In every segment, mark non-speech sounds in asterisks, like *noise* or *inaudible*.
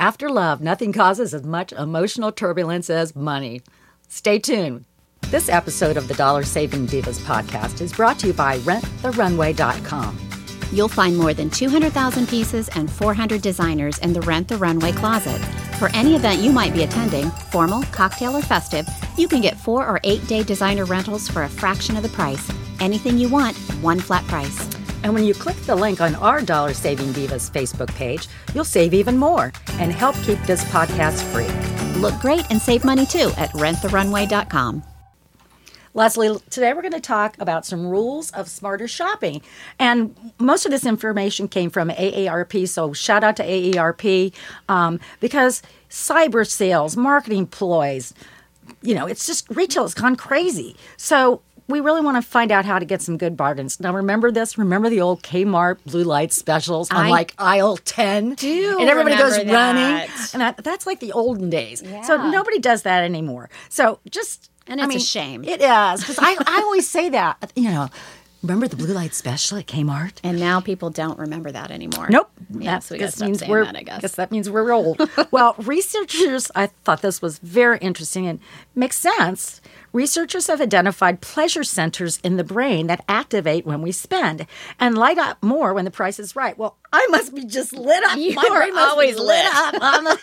After love, nothing causes as much emotional turbulence as money. Stay tuned. This episode of the Dollar Saving Divas podcast is brought to you by RentTheRunway.com. You'll find more than 200,000 pieces and 400 designers in the Rent the Runway closet. For any event you might be attending, formal, cocktail, or festive, you can get four or eight day designer rentals for a fraction of the price. Anything you want, one flat price. And when you click the link on our Dollar Saving Divas Facebook page, you'll save even more and help keep this podcast free. Look great and save money too at renttherunway.com. Leslie, today we're going to talk about some rules of smarter shopping. And most of this information came from AARP, so shout out to AARP um, because cyber sales, marketing ploys, you know, it's just retail has gone crazy. So we really want to find out how to get some good bargains. Now, remember this? Remember the old Kmart blue light specials on I like aisle 10? do And everybody goes remember running. And that, that's like the olden days. So nobody does that anymore. So just. And I it's a shame. It is. Because I, I always say that, you know, remember the blue light special at Kmart? And now people don't remember that anymore. Nope. Yeah, That so we stop means we're, that, I guess. guess that means we're old. *laughs* well, researchers, I thought this was very interesting and makes sense. Researchers have identified pleasure centers in the brain that activate when we spend and light up more when the price is right. Well, I must be just lit up. You My are brain must always lit. up. I'm-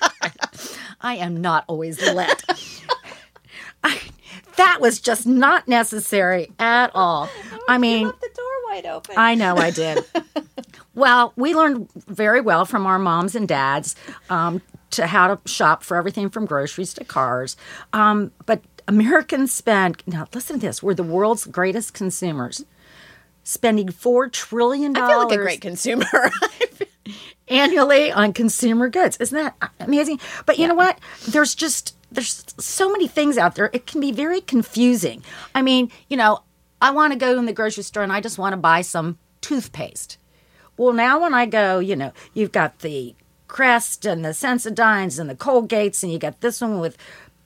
*laughs* I am not always lit. *laughs* I, that was just not necessary at all. *laughs* I mean, the door wide open. I know I did. *laughs* well, we learned very well from our moms and dads um, to how to shop for everything from groceries to cars. Um, but Americans spend, now listen to this, we're the world's greatest consumers, spending $4 trillion I feel like a great consumer. *laughs* annually on consumer goods. Isn't that amazing? But you know what? There's just there's so many things out there. It can be very confusing. I mean, you know, I want to go in the grocery store and I just want to buy some toothpaste. Well, now when I go, you know, you've got the Crest and the Sensodynes and the Colgates, and you got this one with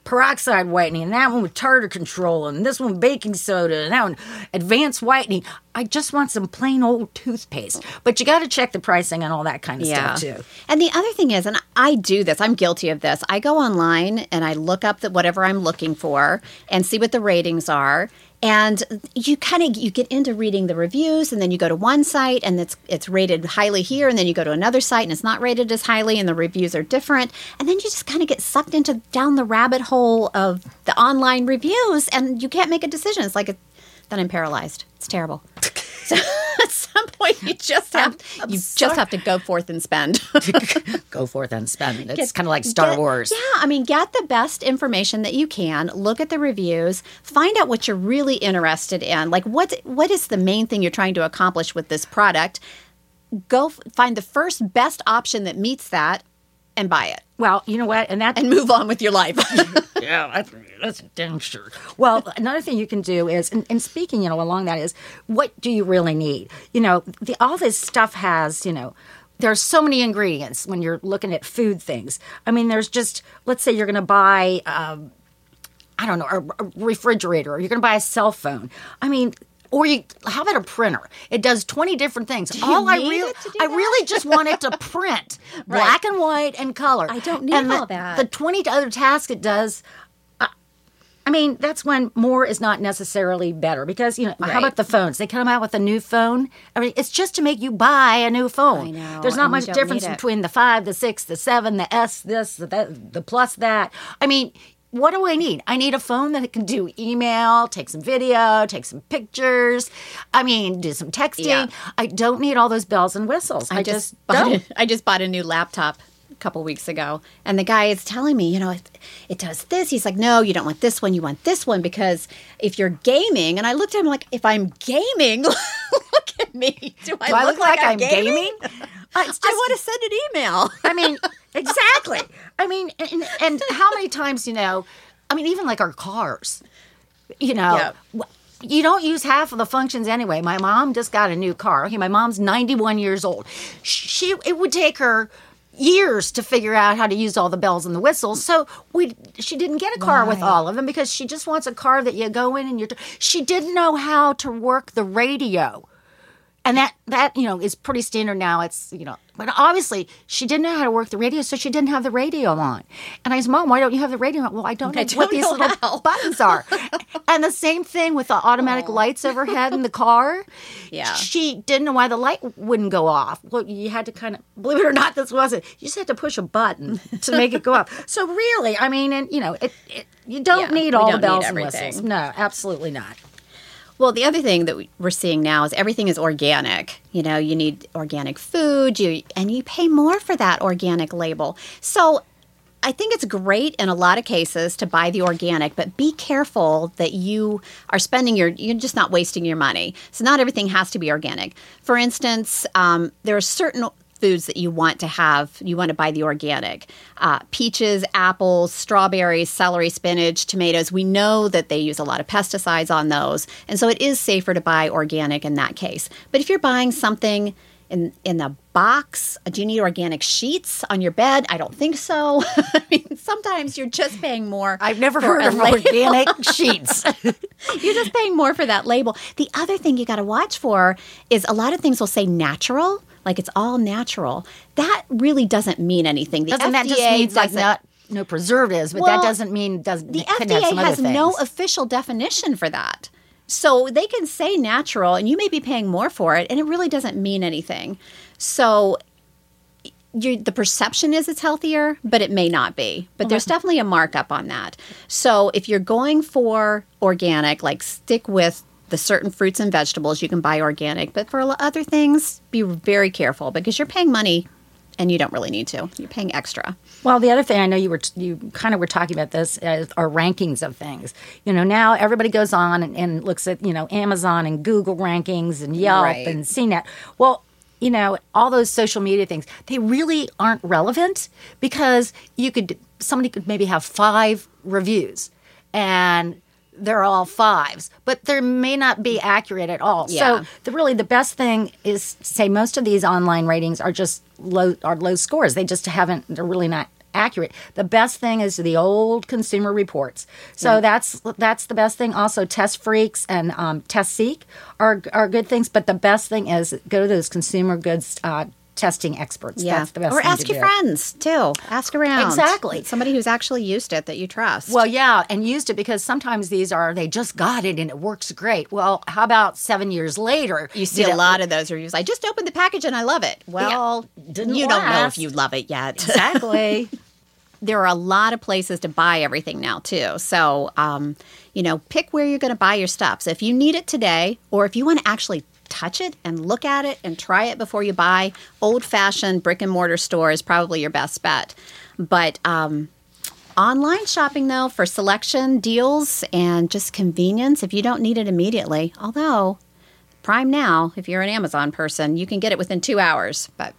peroxide whitening, and that one with tartar control, and this one baking soda, and that one advanced whitening. I just want some plain old toothpaste. But you got to check the pricing and all that kind of stuff too. And the other thing is, and I do this, I'm guilty of this. I go online and I look up the, whatever I'm looking for and see what the ratings are. And you kind of you get into reading the reviews, and then you go to one site and it's it's rated highly here, and then you go to another site and it's not rated as highly, and the reviews are different, and then you just kind of get sucked into down the rabbit hole of the online reviews, and you can't make a decision. It's like a, then I'm paralyzed. It's terrible. So *laughs* some point, you just have you just have to go forth and spend. *laughs* Go forth and spend. It's kind of like Star Get- Wars. Yeah, I mean, get the best information that you can. Look at the reviews. Find out what you're really interested in. Like, what what is the main thing you're trying to accomplish with this product? Go f- find the first best option that meets that, and buy it, Well, you know what? And that and move on with your life. *laughs* yeah, that's, that's damn sure. Well, another thing you can do is, and, and speaking, you know, along that is, what do you really need? You know, the, all this stuff has, you know, there's so many ingredients when you're looking at food things. I mean, there's just, let's say you're going to buy, um, I don't know, a, a refrigerator, or you're going to buy a cell phone. I mean. Or you, how about a printer? It does twenty different things. All I really, do I really just want it to *laughs* print black and white and color. I don't need and the, all that. The 20 other tasks it does I- I mean, that's when more is not necessarily better because, you know, how about the phones? They come out with a new phone. I mean, it's just to make you buy a new phone. I know, There's not much difference between the five, the six, the seven, the S, this, the, the plus that. I mean, what do I need? I need a phone that can do email, take some video, take some pictures. I mean, do some texting. Yeah. I don't need all those bells and whistles. I, just, bought don't. a, *laughs* I just bought a new laptop couple weeks ago, and the guy is telling me, you know, it, it does this. He's like, no, you don't want this one. You want this one because if you're gaming, and I looked at him like, if I'm gaming, *laughs* look at me. Do I, Do I look like I'm gaming? gaming? Uh, it's *laughs* I want to send an email. I mean, *laughs* exactly. I mean, and, and how many times, you know, I mean, even like our cars, you know, Yeah. you don't use half of the functions anyway. My mom just got a new car. Okay, my mom's 91 years old. She it would take her years to figure out how to use all the bells and the whistles. So we she didn't get a car with all of them because she just wants a car that you go in and you're she didn't know how to work the radio and that that you know is pretty standard now. It's you know but obviously she didn't know how to work the radio so she didn't have the radio on. And i said mom why don't you have the radio on? Well i don't know don't what these know little how." buttons are. And the same thing with the automatic lights overhead in the car. Yeah. she didn't know why the light wouldn't go off. Well you had to kind of believe it or not this wasn't you just had to push a button to make it go off. *laughs* So really i mean and you know it, it you don't Yeah, need all the bells and whistles. no absolutely not Well, the other thing that we- we're seeing now is everything is organic. You know, you need organic food, you and you pay more for that organic label. So I think it's great in a lot of cases to buy the organic, but be careful that you are spending your, you're just not wasting your money. So, not everything has to be organic. For instance, um, there are certain foods that you want to have, you want to buy the organic uh, peaches, apples, strawberries, celery, spinach, tomatoes. We know that they use a lot of pesticides on those. And so, it is safer to buy organic in that case. But if you're buying something, in in the box? Do you need organic sheets on your bed? I don't think so. *laughs* I mean, sometimes you're just paying more. i've never heard a of label. organic *laughs* sheets You're just paying more for that label. The other thing you got to watch for is a lot of things will say natural, like it's all natural. That really doesn't mean anything. The doesn't that just means like doesn't- no preservatives but Well, that doesn't mean doesn't the FDA has no official definition for that. So they can say natural and you may be paying more for it and it really doesn't mean anything. So you the perception is it's healthier, but it may not be. But there's definitely a markup on that. So if you're going for organic, like stick with the certain fruits and vegetables you can buy organic, but for other things, be very careful because you're paying money and you don't really need to. You're paying extra. Well, the other thing I know you were you kind of were talking about this uh, is our rankings of things. You know, now everybody goes on and, and looks at you know Amazon and Google rankings and Yelp Right. and CNET. Well, you know all those social media things they really aren't relevant because you could somebody could maybe have five reviews and they're all fives, but they may not be accurate at all. Yeah. So the really the best thing is say most of these online ratings are just low are low scores. They just haven't they're really not accurate. The best thing is the old consumer reports. So that's that's the best thing. Also, Test Freaks and um, Test Seek are are good things. But the best thing is go to those consumer goods uh, testing experts. That's the best. or ask your do. friends too. Ask around. Exactly. Somebody who's actually used it that you trust. Well, yeah, and used it because sometimes these are they just got it and it works great. Well, how about seven years later? you see a it- lot of those reviews. I just opened the package and I love it. Well, didn't you don't know if you love it yet. *laughs* exactly. there are a lot of places to buy everything now too. So, um, you know, pick where you're going to buy your stuff. So if you need it today, or if you want to actually touch it and look at it and try it before you buy, old-fashioned brick and mortar store is probably your best bet. But um, online shopping though, for selection, deals, and just convenience, if you don't need it immediately, although. Prime now, if you're an Amazon person, you can get it within two hours. But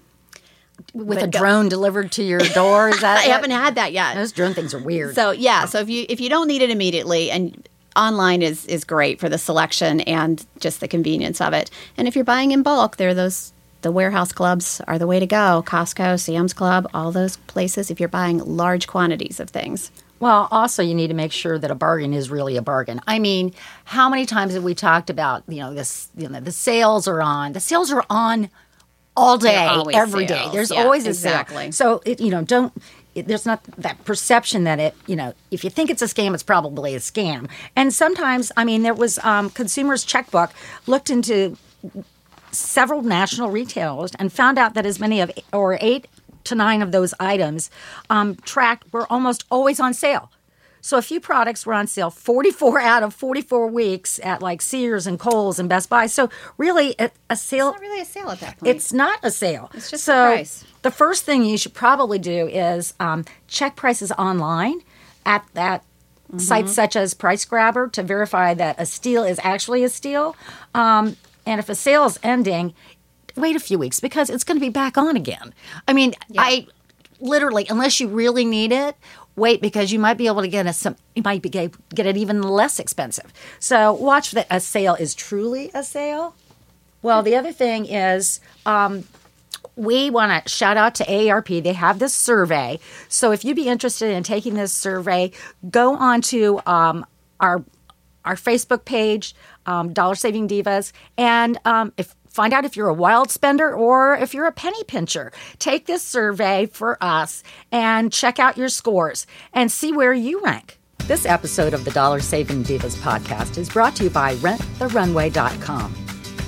With But a go- drone delivered to your door, is *laughs* that? I haven't had that yet. Those drone things are weird. So yeah, so if you if you don't need it immediately, and online is is great for the selection and just the convenience of it. And if you're buying in bulk, there are those the warehouse clubs are the way to go. Costco, Sam's Club, all those places. If you're buying large quantities of things, Well, also you need to make sure that a bargain is really a bargain. I mean, how many times have we talked about you know this? You know, the sales are on. The sales are on all day, every day. sales. There's Yeah, always a exactly. sale. So it, you know, don't. It, there's not that perception that it. You know, if you think it's a scam, it's probably a scam. And sometimes, I mean, there was um, Consumers Checkbook looked into several national retailers and found out that as many of or eight to nine of those items um, tracked were almost always on sale. So a few products were on sale 44 *laughs* out of 44 weeks at like Sears and Kohl's and Best Buy. So really a, a sale not really a sale at that point. it's not a sale. It's just so the price. the first thing you should probably do is um, check prices online at that Mm-hmm. sites such as Price Grabber to verify that a steal is actually a steal. Um, and if a sale is ending, wait a few weeks because it's going to be back on again. I mean, I literally, unless you really need it, wait because you might be able to get a some. You might be get, get it even less expensive. So watch that a sale is truly a sale. Well, the other thing is. Um, we want to shout out to AARP. They have this survey. So if you'd be interested in taking this survey, go on to um, our our Facebook page, um, Dollar Saving Divas, and um, if find out if you're a wild spender or if you're a penny pincher. Take this survey for us and check out your scores and see where you rank. This episode of the Dollar Saving Divas podcast is brought to you by RentTheRunway.com.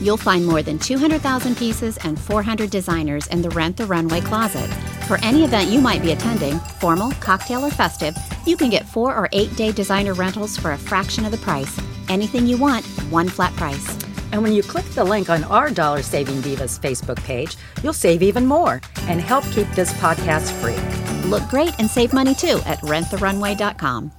You'll find more than 200,000 pieces and 400 designers in the Rent the Runway closet. For any event you might be attending, formal, cocktail, or festive, you can get four or eight day designer rentals for a fraction of the price. Anything you want, one flat price. And when you click the link on our Dollar Saving Divas Facebook page, you'll save even more and help keep this podcast free. Look great and save money too at renttherunway.com.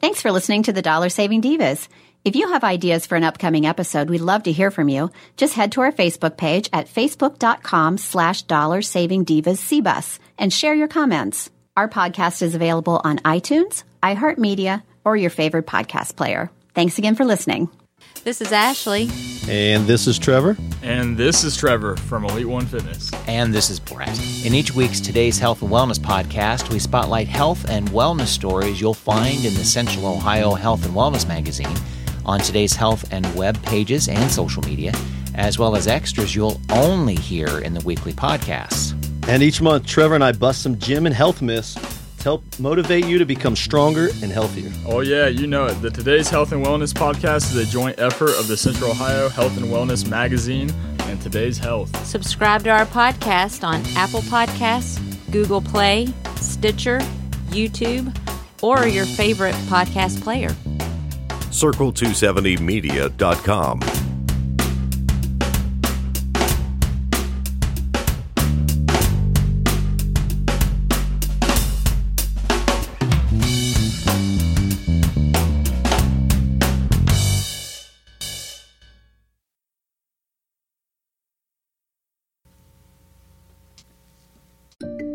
Thanks for listening to the Dollar Saving Divas. If you have ideas for an upcoming episode, we'd love to hear from you. Just head to our Facebook page at facebook.com slash dollar saving divas cbus and share your comments. Our podcast is available on iTunes, iHeartMedia, or your favorite podcast player. Thanks again for listening. This is Ashley. And this is Trevor. And this is Trevor from Elite One Fitness. And this is Brett. In each week's Today's Health and Wellness podcast, we spotlight health and wellness stories you'll find in the Central Ohio Health and Wellness magazine, on today's health and web pages and social media, as well as extras you'll only hear in the weekly podcasts. And each month, Trevor and I bust some gym and health myths to help motivate you to become stronger and healthier. Oh, yeah, you know it. The Today's Health and Wellness podcast is a joint effort of the Central Ohio Health and Wellness magazine and Today's Health. Subscribe to our podcast on Apple Podcasts, Google Play, Stitcher, YouTube, or your favorite podcast player. Circle270media.com.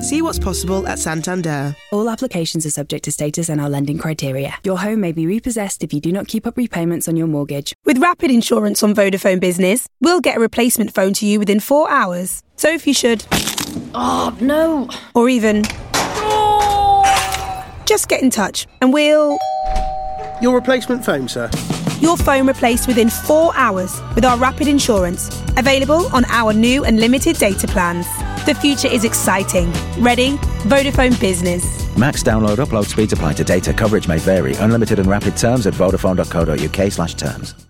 See what's possible at Santander. All applications are subject to status and our lending criteria. Your home may be repossessed if you do not keep up repayments on your mortgage. With Rapid Insurance on Vodafone Business, we'll get a replacement phone to you within four hours. So if you should. Oh, no. Or even. Just get in touch and we'll. Your replacement phone, sir. Your phone replaced within four hours with our Rapid Insurance. Available on our new and limited data plans. The future is exciting. Ready? Vodafone Business. Max download upload speeds apply to data. Coverage may vary. Unlimited and rapid terms at vodafone.co.uk slash terms.